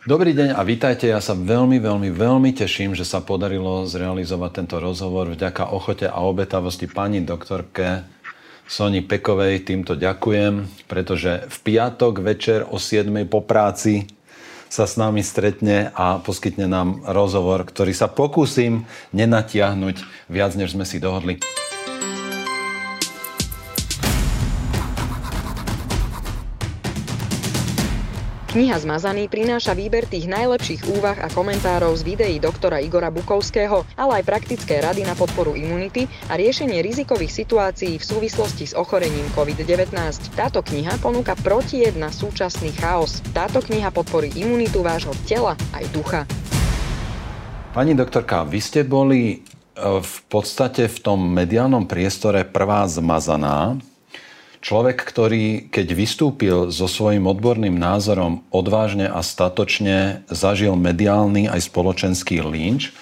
Dobrý deň a vítajte. Ja sa veľmi, veľmi, veľmi teším, že sa podarilo zrealizovať tento rozhovor vďaka ochote a obetavosti pani doktorke Soni Pekovej. Týmto ďakujem, pretože v piatok večer o 7. po práci sa s nami stretne a poskytne nám rozhovor, ktorý sa pokúsim nenatiahnuť viac, než sme si dohodli. Kniha Zmazaný prináša výber tých najlepších úvah a komentárov z videí doktora Igora Bukovského, ale aj praktické rady na podporu imunity a riešenie rizikových situácií v súvislosti s ochorením COVID-19. Táto kniha ponúka protijed na súčasný chaos. Táto kniha podporí imunitu vášho tela aj ducha. Pani doktorka, vy ste boli e, v podstate v tom mediálnom priestore prvá zmazaná, Človek, ktorý keď vystúpil so svojím odborným názorom odvážne a statočne zažil mediálny aj spoločenský lynč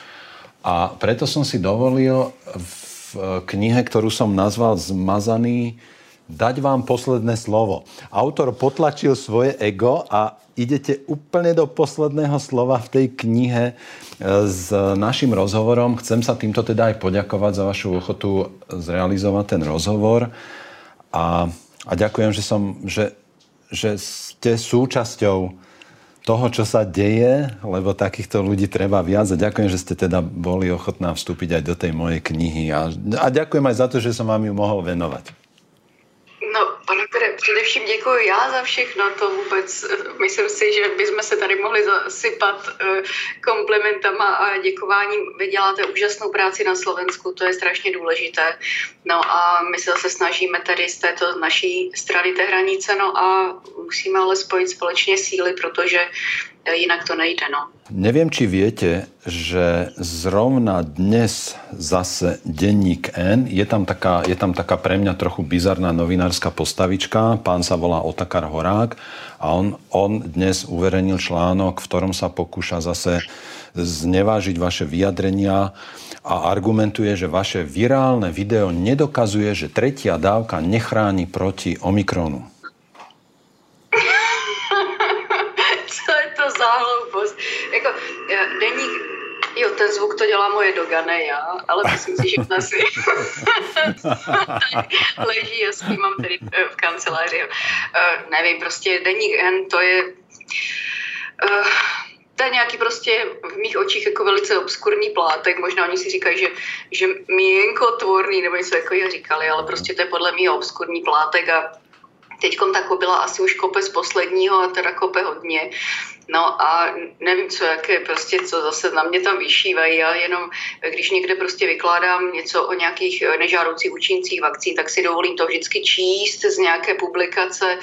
a preto som si dovolil v knihe, ktorú som nazval Zmazaný, dať vám posledné slovo. Autor potlačil svoje ego a idete úplne do posledného slova v tej knihe e, s našim rozhovorom. Chcem sa týmto teda aj poďakovať za vašu ochotu zrealizovať ten rozhovor. A, a ďakujem, že, som, že, že ste súčasťou toho, čo sa deje, lebo takýchto ľudí treba viac. A ďakujem, že ste teda boli ochotná vstúpiť aj do tej mojej knihy. A, a ďakujem aj za to, že som vám ju mohol venovať. Pane Pere, především děkuji já za všechno, to vůbec, myslím si, že bychom se tady mohli zasypat eh, komplimentama a děkováním. Vy děláte úžasnou práci na Slovensku, to je strašně důležité. No a my se zase snažíme tady z této naší strany té hranice, no a musíme ale spojit společně síly, protože jinak to nejde. No. Neviem, či viete, že zrovna dnes zase denník N, je tam, taká, je tam taká pre mňa trochu bizarná novinárska postavička, pán sa volá Otakar Horák a on, on dnes uverejnil článok, v ktorom sa pokúša zase znevážiť vaše vyjadrenia a argumentuje, že vaše virálne video nedokazuje, že tretia dávka nechráni proti Omikronu. To dělá moje doga, ne já, ale myslím si, že si leží a spí mám tady eh, v kanceláři. Uh, nevím, prostě deník N, to je uh, to je nějaký prostě v mých očích jako velice obskurní plátek. Možná oni si říkají, že, že mienko tvorný nebo něco takového říkali, ale prostě to je podle mě obskurní plátek a Teď tak byla asi už kope z posledního a teda kope hodně. No a nevím, co jaké, prostě co zase na mě tam vyšívají. Já jenom, když někde prostě vykládám něco o nějakých eh, nežádoucích účincích vakcín, tak si dovolím to vždycky číst z nějaké publikace.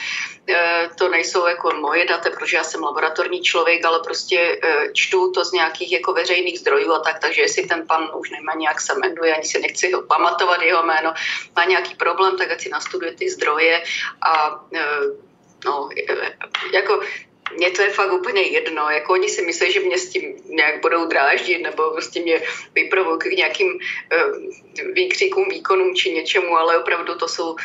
Eh, to nejsou jako moje data, protože já jsem laboratorní člověk, ale prostě eh, čtu to z nějakých jako veřejných zdrojů a tak, takže jestli ten pan už nemá nějak se jmenuje, ani si nechci ho pamatovat jeho jméno, má nějaký problém, tak ať si nastuduje ty zdroje a no, jako mně to je fakt úplně jedno. Jako oni si myslí, že mě s tím nějak budou dráždit nebo prostě mě vyprovokují k nějakým uh, výkřikům, výkonům či něčemu, ale opravdu to jsou uh,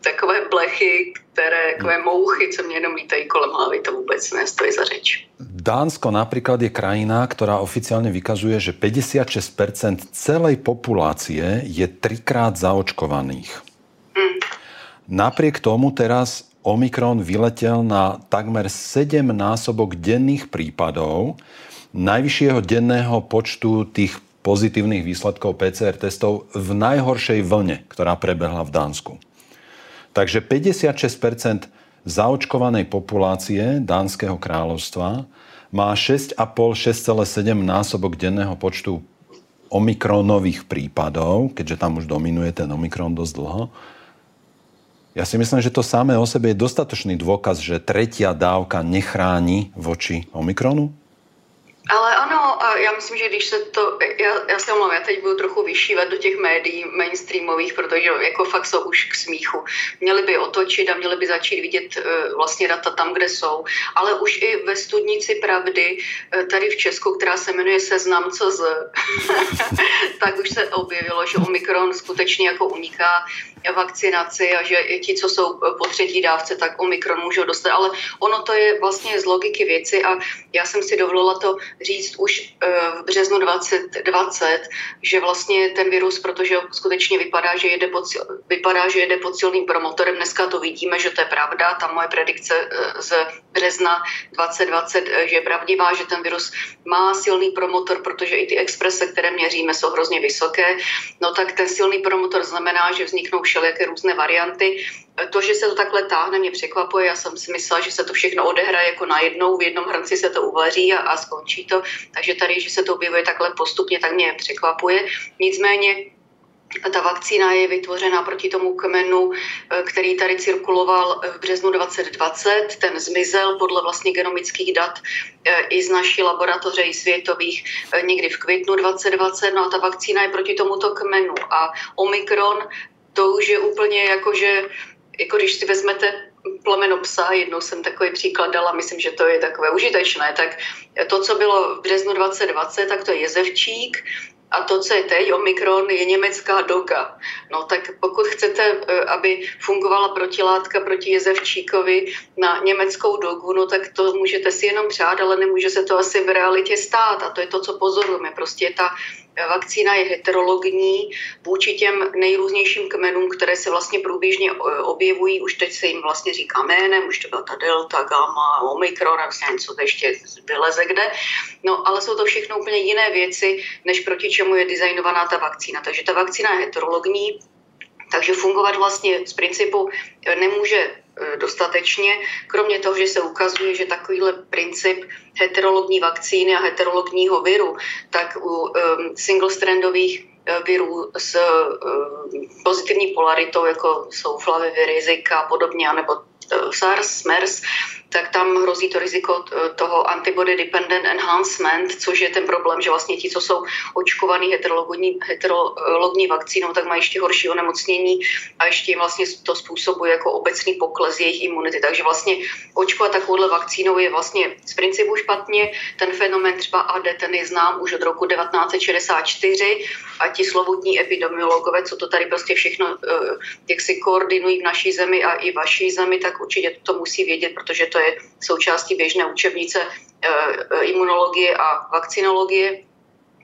takové blechy, které, takové mouchy, co mě jenom lítají kolem hlavy, to vůbec nestojí za řeč. Dánsko napríklad je krajina, ktorá oficiálne vykazuje, že 56% celej populácie je trikrát zaočkovaných. Mm. Napriek tomu teraz Omikron vyletel na takmer 7 násobok denných prípadov, najvyššieho denného počtu tých pozitívnych výsledkov PCR testov v najhoršej vlne, ktorá prebehla v Dánsku. Takže 56% zaočkovanej populácie Dánskeho kráľovstva má 6,5-6,7 násobok denného počtu omikronových prípadov, keďže tam už dominuje ten omikron dosť dlho, ja si myslím, že to samé o sebe je dostatočný dôkaz, že tretia dávka nechráni voči Omikronu? Ale ano, já myslím, že když se to, já, já se omlouvám, já teď budu trochu vyšívat do těch médií mainstreamových, protože jako fakt jsou už k smíchu. Měli by otočit a měli by začít vidět uh, vlastně data tam, kde jsou. Ale už i ve studnici pravdy, uh, tady v Česku, která se jmenuje Seznam CZ, tak už se objevilo, že Omikron skutečně jako uniká vakcinaci a že ti, co jsou po třetí dávce, tak Omikron můžou dostat. Ale ono to je vlastně z logiky věci a já jsem si dovolila to říct už v březnu 2020, že vlastně ten virus, protože skutečně vypadá, že jede pod, vypadá, že jede pod silným promotorem, dneska to vidíme, že to je pravda, ta moje predikce z března 2020, že je pravdivá, že ten virus má silný promotor, protože i ty exprese, které měříme, jsou hrozně vysoké, no tak ten silný promotor znamená, že vzniknou všelijaké různé varianty. To, že se to takhle táhne, mě překvapuje. Já jsem si myslela, že se to všechno odehraje jako najednou, v jednom hrnci se to uvaří a, a skončí to. Takže tady, že se to objevuje takhle postupně, tak mě překvapuje. Nicméně ta vakcína je vytvořena proti tomu kmenu, eh, který tady cirkuloval v březnu 2020. Ten zmizel podle vlastně genomických dat eh, i z naší laboratoře, i světových, eh, někdy v květnu 2020. No a ta vakcína je proti tomuto kmenu. A Omikron, to už je úplně jako, že jako když si vezmete plemeno psa, jednou jsem takový příklad dala, myslím, že to je takové užitečné, tak to, co bylo v březnu 2020, tak to je jezevčík, a to, co je teď, Omikron, je německá doga. No tak pokud chcete, eh, aby fungovala protilátka proti jezevčíkovi na německou dogu, no tak to můžete si jenom přát, ale nemůže se to asi v realitě stát. A to je to, co pozorujeme. Prostě ta vakcína je heterologní vůči těm nejrůznějším kmenům, které se vlastně průběžně eh, objevují. Už teď se jim vlastně říká jménem, už to byla ta delta, gamma, omikron, a něco to ještě vyleze kde. No, ale jsou to všechno úplně jiné věci, než proti čemu je designovaná ta vakcína. Takže ta vakcína je heterologní, takže fungovat vlastně z principu nemůže Eh, dostatečně. Kromě toho, že se ukazuje, že takovýhle princip heterologní vakcíny a heterologního viru, tak u um, single-strandových eh, virů s pozitivní polaritou, jako jsou flaviviry, Zika a podobně, nebo SARS, MERS, tak tam hrozí to riziko toho antibody dependent enhancement, což je ten problém, že vlastně ti, co jsou očkovaný heterologní, heterologní vakcínou, tak mají ještě horší onemocnění a ještě jim vlastně to způsobuje jako obecný pokles jejich imunity. Takže vlastně očkovat takovouhle vakcínou je vlastně z principu špatně. Ten fenomén třeba AD, ten je znám už od roku 1964 a ti slovutní epidemiologové, co to tady prostě všechno eh, jak si koordinují v naší zemi a i vaší zemi, tak určitě to musí vědět, protože to je součástí běžné učebnice eh, eh, imunologie a vakcinologie.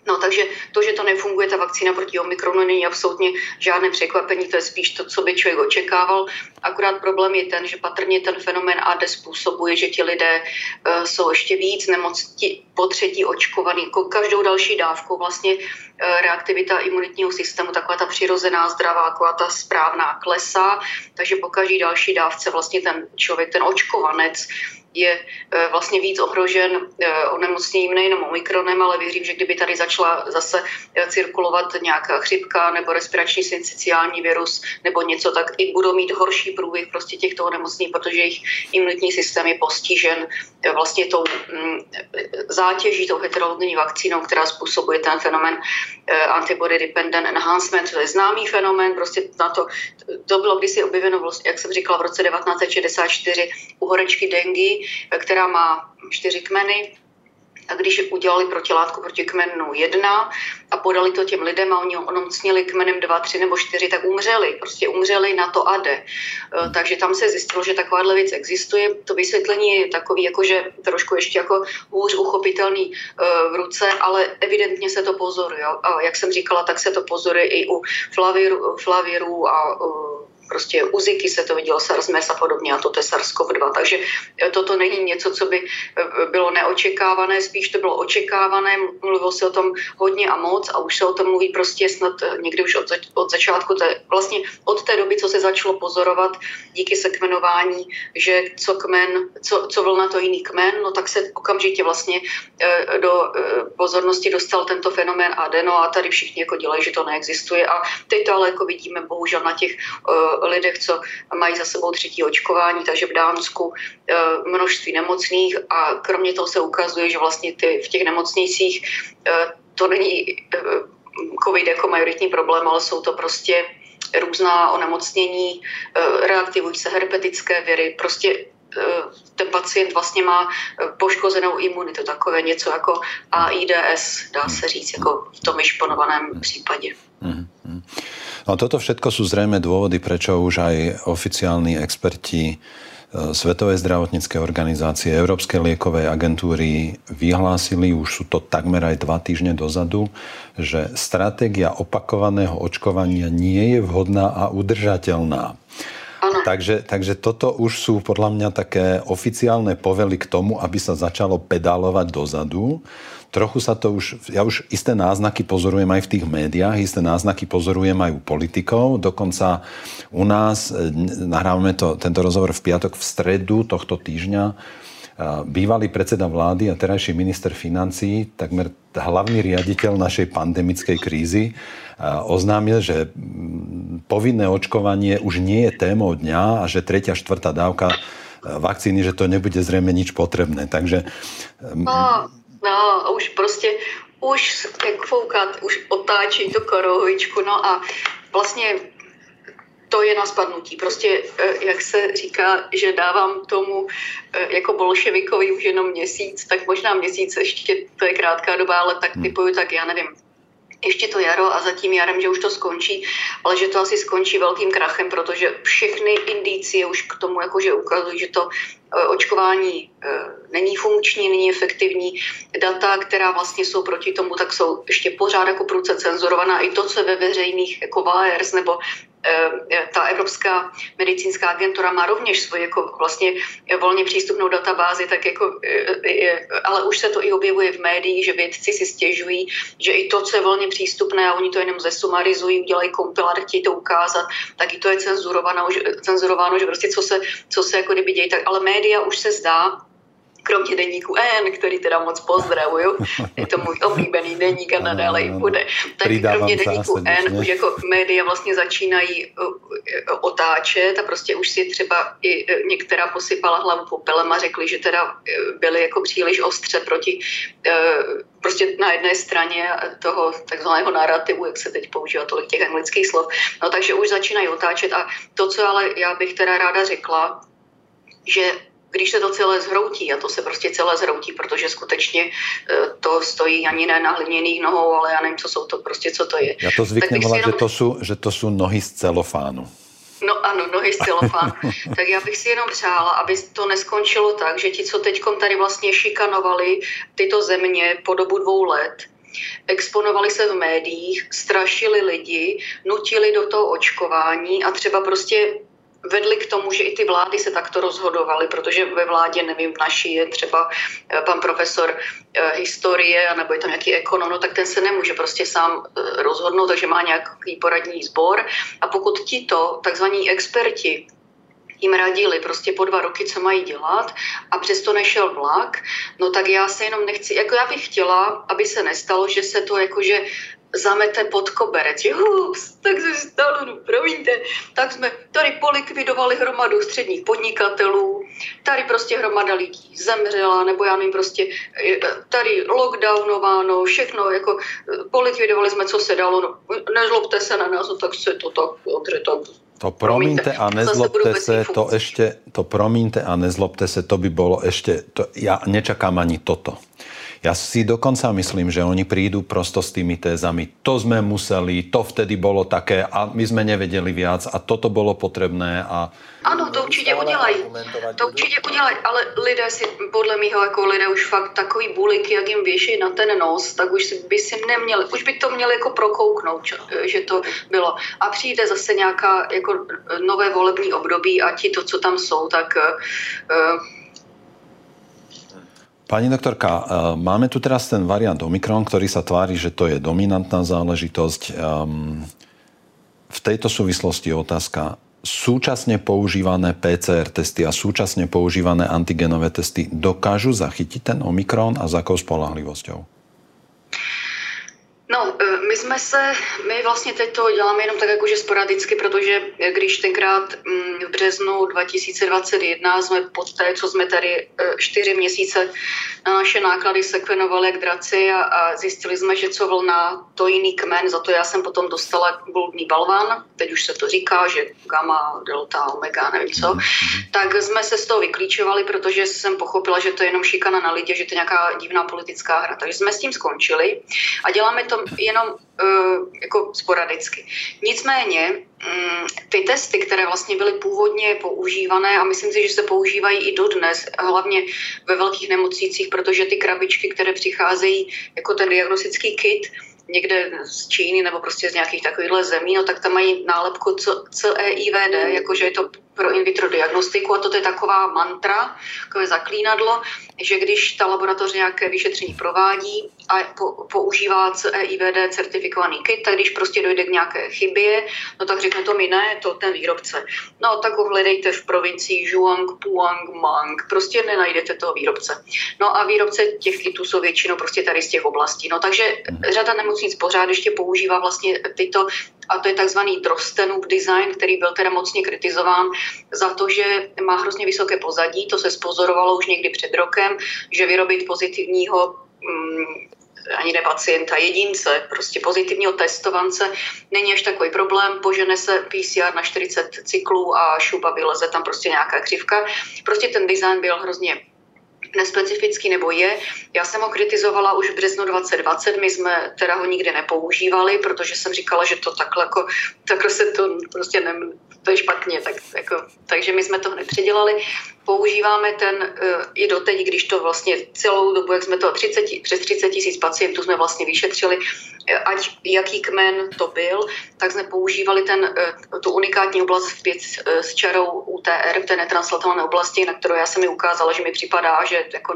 No takže to, že to nefunguje, ta vakcína proti Omikronu není absolutně žádné překvapení, to je spíš to, co by člověk očekával. Akorát problém je ten, že patrně ten fenomén AD způsobuje, že ti lidé uh, jsou ještě víc nemocní po třetí očkovaný. Každou další dávkou vlastně reaktivita imunitního systému, taková ta přirozená, zdravá, taková ta správná klesá, takže po každý další dávce vlastně ten člověk, ten očkovanec, je e, vlastně víc ohrožen e, onemocněním nejenom omikronem, ale věřím, že kdyby tady začala zase e, cirkulovat nějaká chřipka nebo respirační syncytiální virus nebo něco, tak i budou mít horší průběh prostě těchto onemocnění, protože jejich imunitní systém je postižen vlastně tou mm, zátěží, tou heterologní vakcínou, která způsobuje ten fenomen antibody dependent enhancement, to je známý fenomen, prostě na to, to bylo kdysi objeveno, jak jsem říkala, v roce 1964 u horečky dengy, která má čtyři kmeny, a když udělali protilátku proti kmenu 1 a podali to těm lidem a oni onemocnili kmenem 2, 3 nebo 4, tak umřeli. Prostě umřeli na to AD. E, takže tam se zjistilo, že takováhle věc existuje. To vysvětlení je takový, jakože trošku ještě jako hůř uchopitelný e, v ruce, ale evidentně se to pozoruje. A jak jsem říkala, tak se to pozoruje i u flaviru, flaviru a prostě u Ziky se to vidělo, SARS, MERS a podobně a to je SARS-CoV-2. Takže eh, toto není něco, co by eh, bylo neočekávané, spíš to bylo očekávané, mluvilo se o tom hodně a moc a už se o tom mluví prostě snad eh, někdy už od, zač- od začátku, je vlastně od té doby, co se začalo pozorovat díky sekvenování, že co kmen, co, co vlna to jiný kmen, no tak se okamžitě vlastně do pozornosti dostal tento fenomén adeno a tady všichni jako dělají, že to neexistuje a teď to ale jako vidíme bohužel na těch lidech, co mají za sebou třetí očkování, takže v Dánsku eh, množství nemocných a kromě toho se ukazuje, že vlastně ty, v těch nemocnicích eh, to není eh, covid jako majoritní problém, ale jsou to prostě různá onemocnění, reaktivují se herpetické viry, prostě ten pacient vlastně má poškozenou imunitu, takové něco jako AIDS, dá se říct, jako v tom vyšponovaném případě. Mm-hmm. No toto všetko sú zrejme dôvody, prečo už aj oficiálni experti E, Svetovej zdravotníckej organizácie, Európskej liekovej agentúry vyhlásili, už sú to takmer aj dva týždne dozadu, že stratégia opakovaného očkovania nie je vhodná a udržateľná. Takže, takže toto už sú podľa mňa také oficiálne povely k tomu, aby sa začalo pedálovať dozadu trochu sa to už, ja už isté náznaky pozorujem aj v tých médiách, isté náznaky pozorujem aj u politikov, dokonca u nás, e, nahrávame to, tento rozhovor v piatok, v stredu tohto týždňa, e, bývalý predseda vlády a terajší minister financí, takmer hlavný riaditeľ našej pandemickej krízy, e, oznámil, že povinné očkovanie už nie je témou dňa a že tretia, štvrtá dávka vakcíny, že to nebude zrejme nič potrebné. Takže... No No a už prostě, už jak foukat, už otáčí tu korovičku, no a vlastně to je na spadnutí. Prostě, eh, jak se říká, že dávám tomu eh, jako bolševikovi už jenom měsíc, tak možná měsíc ještě, to je krátká doba, ale tak hmm. typuju, tak já nevím, ještě to jaro a za tím jarem, že už to skončí, ale že to asi skončí velkým krachem, protože všechny indicie už k tomu jakože ukazují, že to očkování eh, není funkční, není efektivní. Data, která vlastně jsou proti tomu, tak jsou ještě pořád jako průce cenzurovaná. I to, co je ve veřejných jako VAERS nebo eh, ta Evropská medicínská agentura má rovněž svoji jako vlastně volně přístupnou databázi, tak jako, ale už se to i objevuje v médiích, že vědci si stěžují, že i to, co je volně přístupné a oni to jenom zesumarizují, udělají kompilát, chtějí to ukázat, tak i to je cenzurováno, cenzurováno že prostě co se, co se jako kdyby dějí, tak, ale média média už se zdá, kromě deníku N, který teda moc pozdravuju, je to můj oblíbený deník a nadále i bude, tak kromě deníku N už jako média vlastně začínají uh, uh, otáčet a prostě už si třeba i uh, některá posypala hlavu popelem a řekli, že teda byli jako příliš ostře proti prostě na jedné straně toho takzvaného narrativu, jak se teď používá tolik těch anglických slov, no takže už začínají otáčet a to, co ale já bych teda ráda řekla, že když se to celé zhroutí, a to se prostě celé zhroutí, protože skutečně e, to stojí ani ne na hliněných nohou, ale já nevím, co jsou to, prostě co to je. Já to zvyknem jenom... že, to jsou, že to jsou nohy z celofánu. No ano, nohy z celofánu. tak já bych si jenom přála, aby to neskončilo tak, že ti, co teď tady vlastně šikanovali tyto země po dobu dvou let, exponovali se v médiích, strašili lidi, nutili do toho očkování a třeba prostě vedly k tomu, že i ty vlády se takto rozhodovaly, protože ve vládě, nevím, naší je třeba eh, pan profesor eh, historie, nebo je tam nějaký ekonom, no, tak ten se nemůže prostě sám eh, rozhodnout, takže má nějaký poradní sbor. A pokud tito takzvaní experti jim radili prostě po dva roky, co mají dělat a přesto nešel vlak, no tak já se jenom nechci, jako já bych chtěla, aby se nestalo, že se to jakože zamete pod koberec, že hups, tak se stalo, no promiňte, tak jsme tady polikvidovali hromadu středních podnikatelů, tady prostě hromada lidí zemřela, nebo já nevím, prostě tady lockdownováno, všechno, jako polikvidovali jsme, co se dalo, no, nezlobte se na nás, no, tak se to tak, tak to promiňte a nezlobte se, to ešte, to promiňte a nezlobte se, to by bolo ešte, to, ja nečakám ani toto. Ja si dokonca myslím, že oni prídu prosto s tými tézami. To sme museli, to vtedy bolo také a my sme nevedeli viac a toto bolo potrebné a ano, to určitě udělají. To určitě udělají, ale lidé si, podle mého, jako lidé už fakt takový buliky, jak jim věší na ten nos, tak už by si neměli, už by to měli jako prokouknout, že to bylo. A přijde zase nějaká jako nové volební období a ti to, co tam jsou, tak uh, Pani doktorka, eh, máme tu teraz ten variant Omikron, ktorý sa tvári, že to je dominantná záležitosť. Ehm, v tejto súvislosti je otázka, súčasne používané PCR testy a súčasne používané antigenové testy dokážu zachytiť ten Omikron a s akou spolahlivosťou? No, e, my jsme se, my vlastně teď to děláme jenom tak jakože sporadicky, protože když tenkrát mm, v březnu 2021 jsme pod té, co jsme tady e, čtyři měsíce na naše náklady sekvenovali jak draci a, a zjistili jsme, že co vlna, to jiný kmen, za to já jsem potom dostala bludný balvan, teď už se to říká, že gamma, delta, omega, nevím co, mm-hmm. tak jsme se z toho vyklíčovali, protože jsem pochopila, že to je jenom šikana na lidi, že to je nějaká divná politická hra. Takže jsme s tím skončili a děláme to jenom jako sporadicky. Nicméně mm, ty testy, které vlastně byly původně používané a myslím si, že se používají i dodnes, hlavně ve velkých nemocnicích, protože ty krabičky, které přicházejí jako ten diagnostický kit, někde z Číny nebo prostě z nějakých takovýchhle zemí, no tak tam mají nálepku CEIVD, jakože je to pro in vitro diagnostiku a toto je taková mantra, takové zaklínadlo, že když ta laboratoř nějaké vyšetření provádí a po, používá CEIVD certifikovaný kit, tak když prostě dojde k nějaké chybě, no tak řekne to mi ne, to ten výrobce. No tak ho hledejte v provincii Zhuang, Puang, Mang, prostě nenajdete toho výrobce. No a výrobce těch kitů jsou většinou prostě tady z těch oblastí. No takže řada nemocnic pořád ještě používá vlastně tyto a to je takzvaný Drostenův design, který byl teda mocně kritizován za to, že má hrozně vysoké pozadí, to se spozorovalo už někdy před rokem, že vyrobit pozitivního mm, ani ne pacienta, jedince, prostě pozitivního testovance, není až takový problém, požene se PCR na 40 cyklů a šuba vyleze tam prostě nějaká křivka. Prostě ten design byl hrozně nespecifický nebo je. Já jsem ho kritizovala už v březnu 2020, my jsme teda ho nikdy nepoužívali, protože jsem říkala, že to takhle, jako, takhle se to prostě ne, to je špatně, tak, jako, takže my jsme to nepředělali. Používáme ten uh, i doteď, když to vlastně celou dobu, jak jsme to 30, přes 30 tisíc pacientů jsme vlastně vyšetřili, ať jaký kmen to byl, tak jsme používali ten, uh, tu unikátní oblast v pět uh, s čarou UTR v té netranslatovné oblasti, na kterou já jsem mi ukázala, že mi připadá, že jako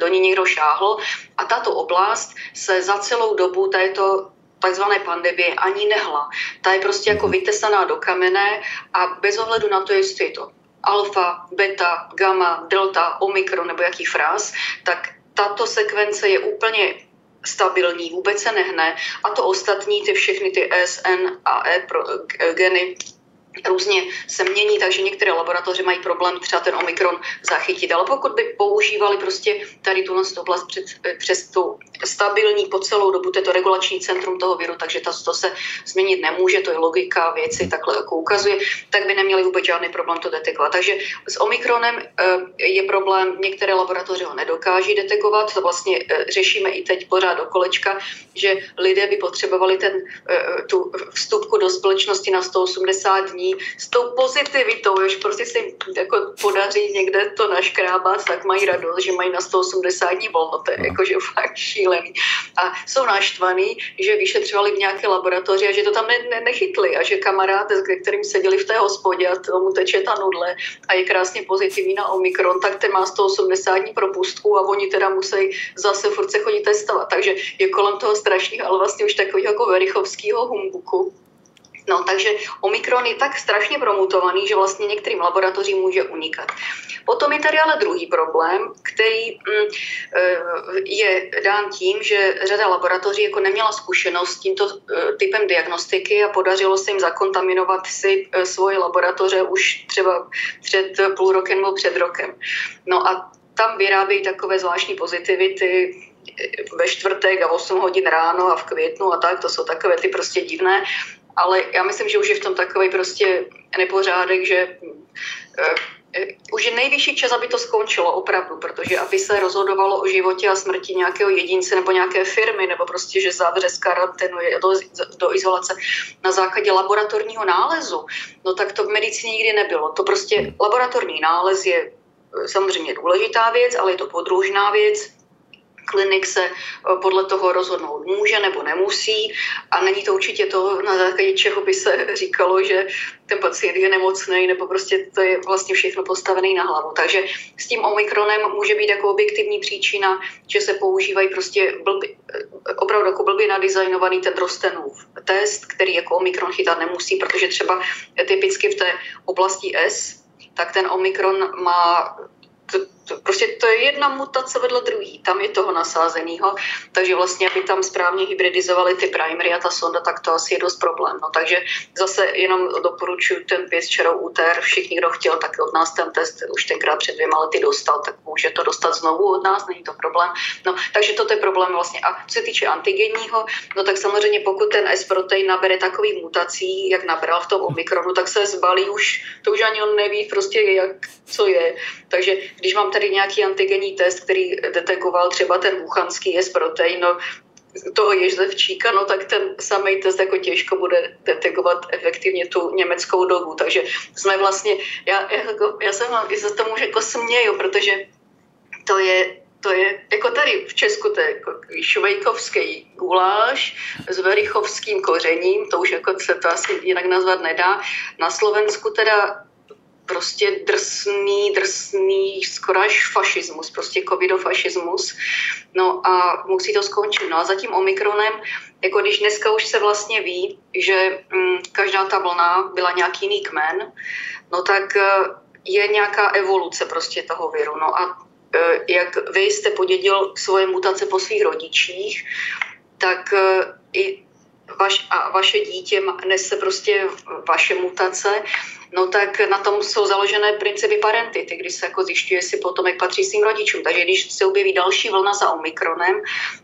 do ní někdo šáhl. A tato oblast se za celou dobu této takzvané pandemie ani nehla. Ta je prostě jako vytesaná do kamene a bez ohledu na to, jestli je to alfa, beta, gamma, delta, omikron nebo jaký fráz, tak tato sekvence je úplně stabilní, vůbec se nehne. A to ostatní, ty všechny ty S, N a E pro, geny různě se mění, takže některé laboratoře mají problém třeba ten omikron zachytit. Ale pokud by používali prostě tady tu oblast před, přes tu stabilní po celou dobu, to je to regulační centrum toho viru, takže to, to se změnit nemůže, to je logika věci, takhle jako ukazuje, tak by neměli vůbec žádný problém to detekovat. Takže s omikronem eh, je problém, některé laboratoře ho nedokáží detekovat, to vlastně eh, řešíme i teď pořád do kolečka, že lidé by potřebovali ten, eh, tu vstupku do společnosti na 180 dní lidí s tou pozitivitou, že prostě se jim jako podaří někde to naškrábat, tak mají radost, že mají na 180 dní volno, to je no. jakože fakt šílený. A jsou naštvaný, že vyšetřovali v nějaké laboratoři a že to tam ne, ne, nechytli a že kamarád, s kterým seděli v té hospodě a tomu teče ta nudle a je krásně pozitivní na Omikron, tak ten má 180 dní propustku a oni teda musí zase furt se chodit testovat. Takže je kolem toho strašných, ale vlastně už takového jako verichovského humbuku. No, takže Omikron je tak strašně promutovaný, že vlastně některým laboratořím může unikat. Potom je tady ale druhý problém, který mm, eh, je dán tím, že řada laboratoří jako neměla zkušenost s tímto eh, typem diagnostiky a podařilo se jim zakontaminovat si eh, svoje laboratoře už třeba před půl rokem nebo před rokem. No a tam vyrábějí takové zvláštní pozitivity, ve čtvrtek a 8 hodin ráno a v květnu a tak, to jsou takové ty prostě divné ale já myslím, že už je v tom takový prostě nepořádek, že uh, už je nejvyšší čas, aby to skončilo opravdu, protože aby se rozhodovalo o životě a smrti nějakého jedince nebo nějaké firmy, nebo prostě, že zavře z karanténu do, do izolace na základě laboratorního nálezu, no tak to v medicíně nikdy nebylo. To prostě laboratorní nález je eh, samozřejmě důležitá věc, ale je to podružná věc, klinik se eh, podle toho rozhodnout může nebo nemusí a není to určitě to, na základě čeho by se říkalo, že ten pacient je nemocný nebo prostě to je vlastně všechno postavené na hlavu. Takže s tím omikronem může být jako objektivní příčina, že se používají prostě blby, eh, opravdu jako blbě nadizajnovaný ten Drostenův test, který jako omikron chytat nemusí, protože třeba typicky v té oblasti S, tak ten omikron má to, prostě to je jedna mutace vedle druhý, tam je toho nasázeného, takže vlastně, aby tam správně hybridizovali ty primery a ta sonda, tak to asi je dost problém. No, takže zase jenom doporučuji ten pěs čarou UTR, všichni, kdo chtěl, tak od nás ten test už tenkrát před dvěma lety dostal, tak může to dostat znovu od nás, není to problém. No, takže to je problém vlastně. A co se týče antigenního, no tak samozřejmě pokud ten S-protein nabere takový mutací, jak nabral v tom Omikronu, tak se zbalí už, to už ani on neví prostě, jak, co je. Takže když mám tady nějaký antigenní test, který detekoval třeba ten wuchanský S protein, no, toho Ježzevčíka, no tak ten samý test jako těžko bude detekovat efektivně tu německou dobu. Takže jsme vlastně, já, jako, já jsem i za tomu jako směju, protože to je, to je jako tady v Česku to je jako švejkovský guláš s verichovským kořením, to už jako se to asi jinak nazvat nedá. Na Slovensku teda prostě drsný, drsný, skoro až fašismus, prostě covidofašismus. No a musí to skončit. No a za tím Omikronem, jako když dneska už se vlastně ví, že mm, každá ta vlna byla nějaký jiný kmen, no tak eh, je nějaká evoluce prostě toho viru. No a eh, jak vy jste podědil svoje mutace po svých rodičích, tak eh, i vaš, a vaše dítě nese prostě vaše mutace, no tak na tom jsou založené principy parentity, kdy se jako zjišťuje, si potom, jak patří svým rodičům. Takže když se objeví další vlna za omikronem,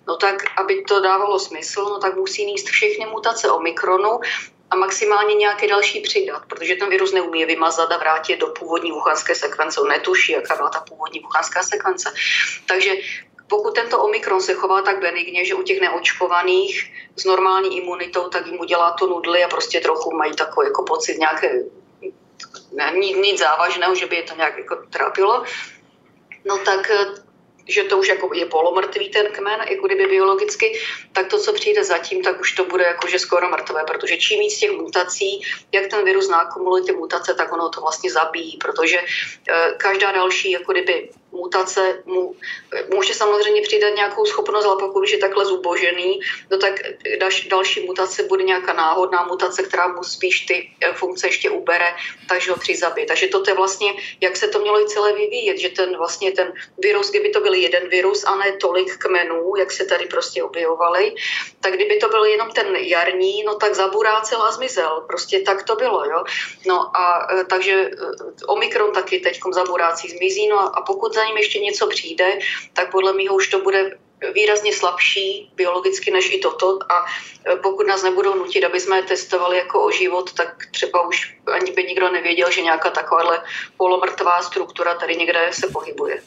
no tak, aby to dávalo smysl, no tak musí níst všechny mutace omikronu a maximálně nějaké další přidat, protože ten virus neumí vymazat a vrátit do původní wuhanské sekvence. On netuší, jaká byla ta původní wuhanská sekvence. Takže pokud tento omikron se chová tak benigně, že u těch neočkovaných s normální imunitou, tak jim udělá to nudly a prostě trochu mají takový jako pocit nějaké ne, nic, závažného, že by je to nějak jako trápilo, no tak eh, že to už jako je polomrtvý ten kmen, jako kdyby biologicky, tak to, co přijde zatím, tak už to bude jakože skoro mrtvé, protože čím víc těch mutací, jak ten virus nakumuluje ty mutace, tak ono to vlastně zabíjí, protože eh, každá další jako kdyby mutace mu, může samozřejmě přidat nějakou schopnost, ale pokud už je takhle zubožený, no tak daž, další mutace bude nějaká náhodná mutace, která mu spíš ty eh, funkce ještě ubere, takže ho přizabije. Takže to je vlastně, jak se to mělo i celé vyvíjet, že ten vlastně ten virus, kdyby to byl jeden virus a ne tolik kmenů, jak se tady prostě objevovaly, tak kdyby to byl jenom ten jarní, no tak zaburácel a zmizel. Prostě tak to bylo, jo. No a eh, takže eh, Omikron taky teď zaburácí zmizí, no a, a pokud za ním ještě něco přijde, tak podle mého už to bude výrazně slabší biologicky než i toto a e, pokud nás nebudou nutit, aby jsme je testovali jako o život, tak třeba už ani by nikdo nevěděl, že nějaká takováhle polomrtvá struktura tady někde se pohybuje.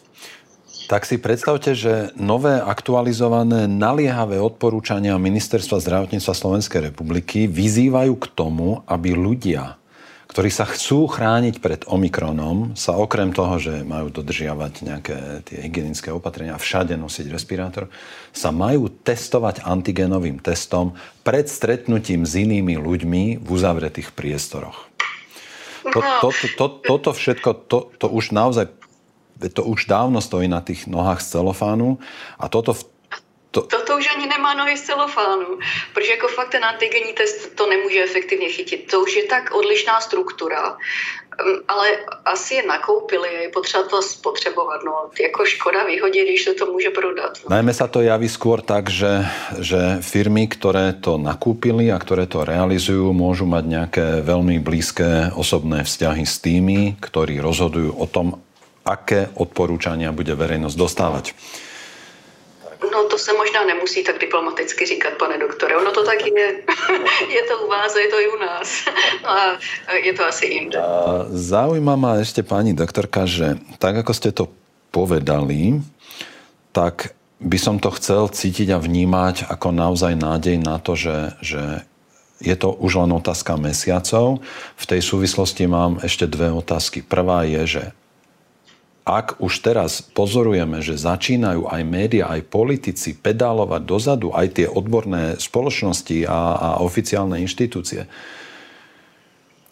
Tak si predstavte, že nové aktualizované naliehavé odporúčania Ministerstva zdravotníctva Slovenskej republiky vyzývajú k tomu, aby ľudia ktorí sa chcú chrániť pred Omikronom, sa okrem toho, že majú dodržiavať nejaké tie hygienické opatrenia a všade nosiť respirátor, sa majú testovať antigenovým testom pred stretnutím s inými ľuďmi v uzavretých priestoroch. To, to, to, to, toto všetko, to, to už naozaj to už dávno stojí na tých nohách z celofánu a toto v to... Toto už ani nemá nohy z celofánu, protože jako fakt ten antigenní test to nemůže efektivně chytit. To už je tak odlišná struktura, ale asi je nakoupili, je potřeba to spotřebovat. No, jako škoda vyhodit, když se to může prodat. No. Najmä sa to javí skôr tak, že, že firmy, ktoré to nakúpili a ktoré to realizujú, môžu mať nejaké veľmi blízke osobné vzťahy s tými, ktorí rozhodujú o tom, aké odporúčania bude verejnosť dostávať. No to se možná nemusí tak diplomaticky říkat, pane doktore. Ono to tak je. je to u vás, je to i u nás. A je to asi jinde. Zaujíma ma ešte pani doktorka, že tak ako ste to povedali, tak by som to chcel cítiť a vnímať ako naozaj nádej na to, že, že je to už len otázka mesiacov. V tej súvislosti mám ešte dve otázky. Prvá je, že ak už teraz pozorujeme, že začínajú aj média, aj politici pedálovať dozadu, aj tie odborné spoločnosti a, a oficiálne inštitúcie,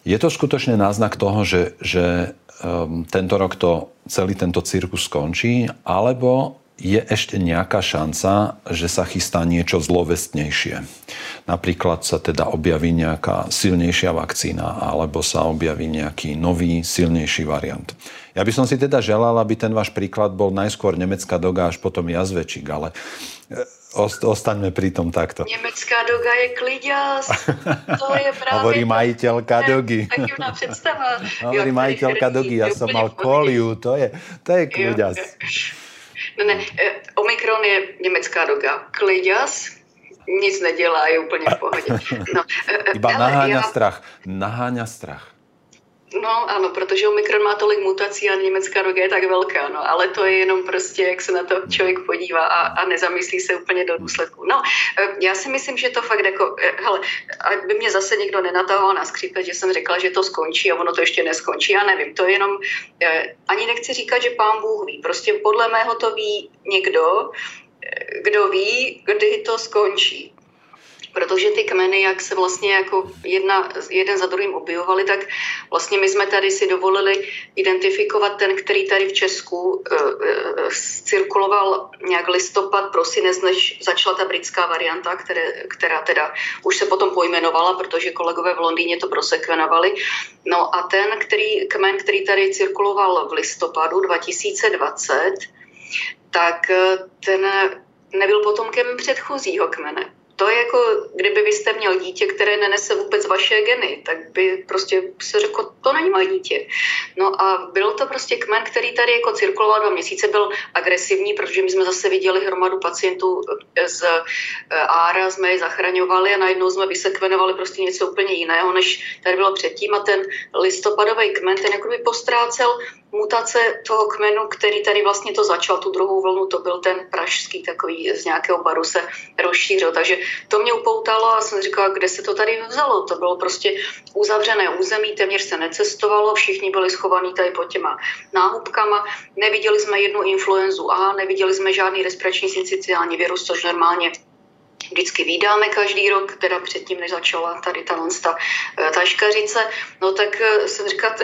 je to skutočne náznak toho, že, že um, tento rok to, celý tento cirkus skončí, alebo je ešte nejaká šanca, že sa chystá niečo zlovestnejšie. Napríklad sa teda objaví nejaká silnejšia vakcína alebo sa objaví nejaký nový, silnejší variant. Ja by som si teda želal, aby ten váš príklad bol najskôr nemecká doga, až potom jazvečík, ale e, ostaňme pri tom takto. Nemecká doga je kliďas. To je práve... Hovorí majiteľka dogy. Takývná predstava. Hovorí majiteľka dogy, ja som mal koliu, to je, to je kliďas. Ne, ne, eh, Omikron je německá droga. Kliďas nic nedělá, je úplně v pohodě. No, eh, Iba naháňa já... strach. Naháňa strach. No ano, protože Omikron má tolik mutací a německá roga je tak velká, no, ale to je jenom prostě, jak se na to člověk podívá a, a nezamyslí se úplně do důsledku. No, eh, já si myslím, že to fakt jako, eh, hele, by mě zase někdo nenatahoval na skřípe, že jsem řekla, že to skončí a ono to ještě neskončí, já nevím, to je jenom, eh, ani nechci říkat, že pán Bůh ví, prostě podle mého to ví někdo, kdo ví, kdy to skončí protože ty kmeny, jak se vlastně jako jedna, jeden za druhým objevovaly, tak vlastně my jsme tady si dovolili identifikovat ten, který tady v Česku uh, uh, cirkuloval nějak listopad, prosinec, než začala ta britská varianta, které, která teda už se potom pojmenovala, protože kolegové v Londýně to prosekvenovali. No a ten, který, kmen, který tady cirkuloval v listopadu 2020, tak eh, ten nebyl potomkem předchozího kmene to je jako, kdyby vy jste měl dítě, které nenese vůbec vaše geny, tak by prostě se řekl, to není moje dítě. No a byl to prostě kmen, který tady jako cirkuloval dva měsíce, byl agresivní, protože my jsme zase viděli hromadu pacientů z eh, ára, jsme je zachraňovali a najednou jsme vysekvenovali prostě něco úplně jiného, než tady bylo předtím a ten listopadový kmen, ten jako by postrácel mutace toho kmenu, který tady vlastně to začal, tu druhou vlnu, to byl ten pražský takový z nějakého baru se rozšířil. Takže to mě upoutalo a jsem říkala, kde se to tady vzalo. To bylo prostě uzavřené území, téměř se necestovalo, všichni byli schovaní tady pod těma náhubkama. Neviděli jsme jednu influenzu A, neviděli jsme žádný respirační syncytiální virus, což normálně vždycky vydáme každý rok, teda předtím, než začala tady ta, ta, eh, ta škařice, no tak eh, jsem říkala,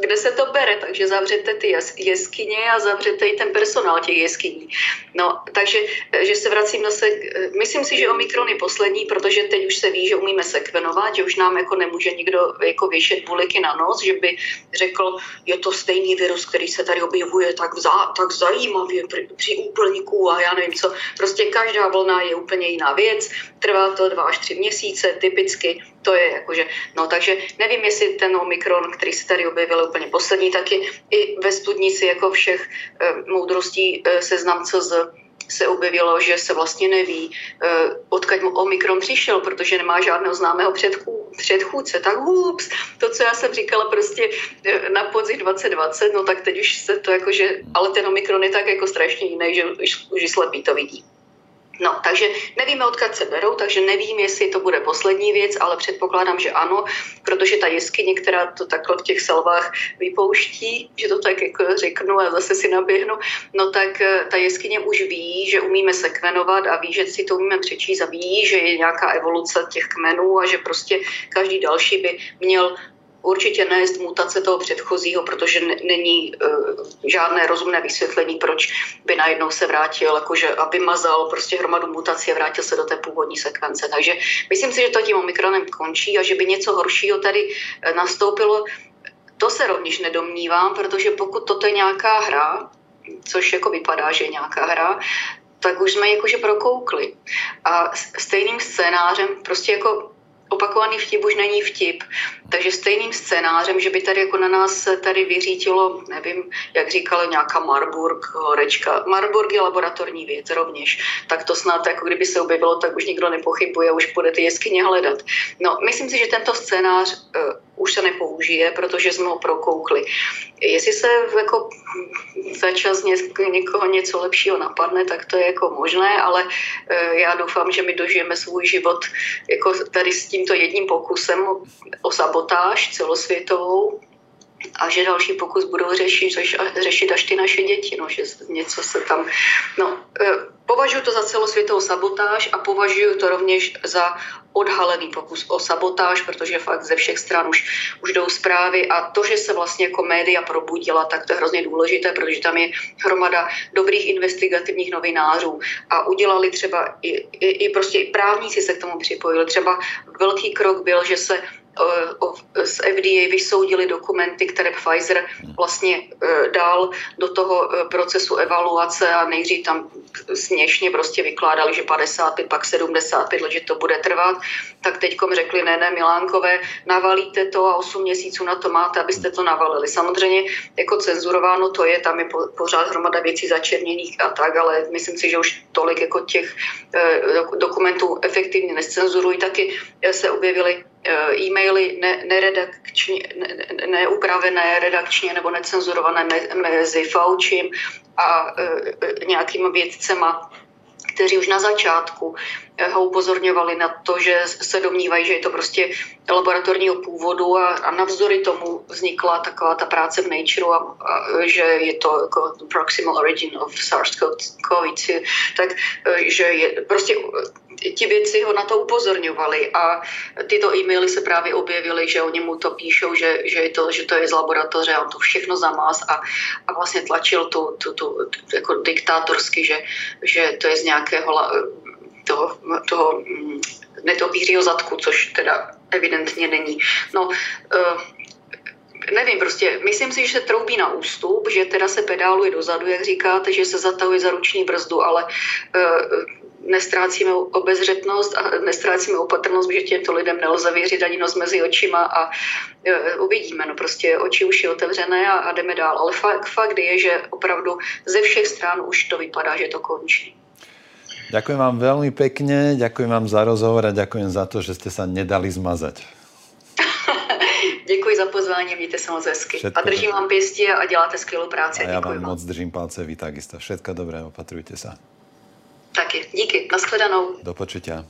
kde se to bere, takže zavřete ty jeskyně a zavřete i ten personál těch jeskyní. No, takže že se vracím zase, myslím si, že Omikron je poslední, protože teď už se ví, že umíme sekvenovat, že už nám jako nemůže nikdo jako věšet buliky na nos, že by řekl, je to stejný virus, který se tady objevuje tak, za, tak zajímavě při, při úplníku a já nevím co. Prostě každá vlna je úplně jiná věc, trvá to dva až tři měsíce typicky, to je jakože, no takže nevím, jestli ten Omikron, který se tady objevil úplně poslední, taky i ve studnici jako všech eh, moudrostí eh, seznam CZ se objevilo, že se vlastně neví, eh, odkud mu Omikron přišel, protože nemá žádného známého předchů, předchůdce. Tak hups, to, co já jsem říkala prostě eh, na podzim 2020, no tak teď už se to jakože, ale ten Omikron je tak jako strašně jiný, že už, už slepý to vidí. No, takže nevíme, odkud se berou, takže nevím, jestli to bude poslední věc, ale předpokládám, že ano, protože ta jeskyně, která to takhle v těch selvách vypouští, že to tak jako řeknu a zase si naběhnu, no tak eh, ta jeskyně už ví, že umíme sekvenovat a ví, že si to umíme přečíst a ví, že je nějaká evoluce těch kmenů a že prostě každý další by měl určitě nést mutace toho předchozího, protože není uh, žádné rozumné vysvětlení, proč by najednou se vrátil, jakože aby mazal prostě hromadu mutací a vrátil se do té původní sekvence. Takže myslím si, že to tím omikronem končí a že by něco horšího tady eh, nastoupilo, to se rovněž nedomnívám, protože pokud toto je nějaká hra, což jako vypadá, že je nějaká hra, tak už jsme jakože prokoukli. A stejným scénářem, prostě jako opakovaný vtip už není vtip. Takže stejným scénářem, že by tady jako na nás tady vyřítilo, nevím, jak říkala nějaká Marburg, horečka. Marburg je laboratorní věc rovněž. Tak to snad, jako kdyby se objevilo, tak už nikdo nepochybuje, už bude ty jeskyně hledat. No, myslím si, že tento scénář uh, už se nepoužije, protože jsme ho prokoukli. Jestli se jako za čas někoho něco lepšího napadne, tak to je jako možné, ale uh, já doufám, že my dožijeme svůj život jako tady s tímto jedním pokusem o sabotáž celosvětovou a že další pokus budou řešit, řešit až ty naše děti, no, že něco se tam... No, e, považuji to za celosvětovou sabotáž a považuji to rovněž za odhalený pokus o sabotáž, protože fakt ze všech stran už, už jdou zprávy a to, že se vlastně jako média probudila, tak to je hrozně důležité, protože tam je hromada dobrých investigativních novinářů a udělali třeba i, i, i prostě i právníci se k tomu připojili. Třeba velký krok byl, že se z FDA vysoudili dokumenty, které Pfizer vlastně e, dal do toho e, procesu evaluace a nejdřív tam směšně prostě vykládali, že 55, pak 75 let, že to bude trvat, tak teďkom řekli, ne, ne, Milánkové, navalíte to a 8 měsíců na to máte, abyste to navalili. Samozřejmě jako cenzurováno to je, tam je pořád hromada věcí začerněných a tak, ale myslím si, že už tolik jako těch eh, dokumentů efektivně nescenzurují. Taky se objevily eh, e-maily ne, ne, neupravené redakčně nebo necenzurované mezi Faučím a e, nějakýma vědcema, kteří už na začátku e, ho upozorňovali na to, že se domnívají, že je to prostě laboratorního původu a, a navzdory tomu vznikla taková ta práce v Nature a, a že je to jako proximal origin of SARS-CoV-2, tak že je prostě ti věci ho na to upozorňovali a tyto e-maily se právě objevily, že oni mu to píšou, že, že, je, to, že to je z laboratoře a on to všechno zamáz a, a vlastně tlačil tu, tu, tu, tu jako diktátorsky, že, že to je z nějakého toho, toho netopířího zadku, což teda evidentně není. No, uh, nevím, prostě myslím si, že se troubí na ústup, že teda se pedáluje dozadu, jak říkáte, že se zatahuje za ruční brzdu, ale uh, nestrácíme obezřetnost a nestrácíme opatrnost, že těmto lidem nelze věřit ani nos mezi očima a e, uvidíme. No prostě oči už je otevřené a, a jdeme dál. Ale fakt, fakt je, že opravdu ze všech stran už to vypadá, že to končí. Ďakujem vám veľmi pekne, ďakujem vám za rozhovor a ďakujem za to, že ste sa nedali zmazať. Děkuji za pozvání, mějte se moc hezky. Všetko a držím vám pěstí a děláte skvělou práci. A já vám moc držím palce, vy takisto. Všetko dobré, opatrujte se. Taky. Díky. Naschledanou. Do počutia.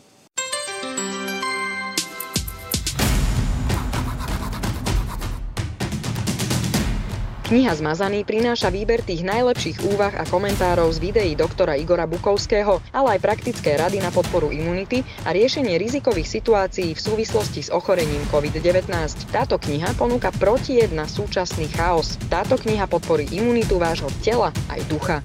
Kniha Zmazaný prináša výber tých najlepších úvah a komentárov z videí doktora Igora Bukovského, ale aj praktické rady na podporu imunity a riešenie rizikových situácií v súvislosti s ochorením COVID-19. Táto kniha ponúka protijed na súčasný chaos. Táto kniha podporí imunitu vášho tela aj ducha.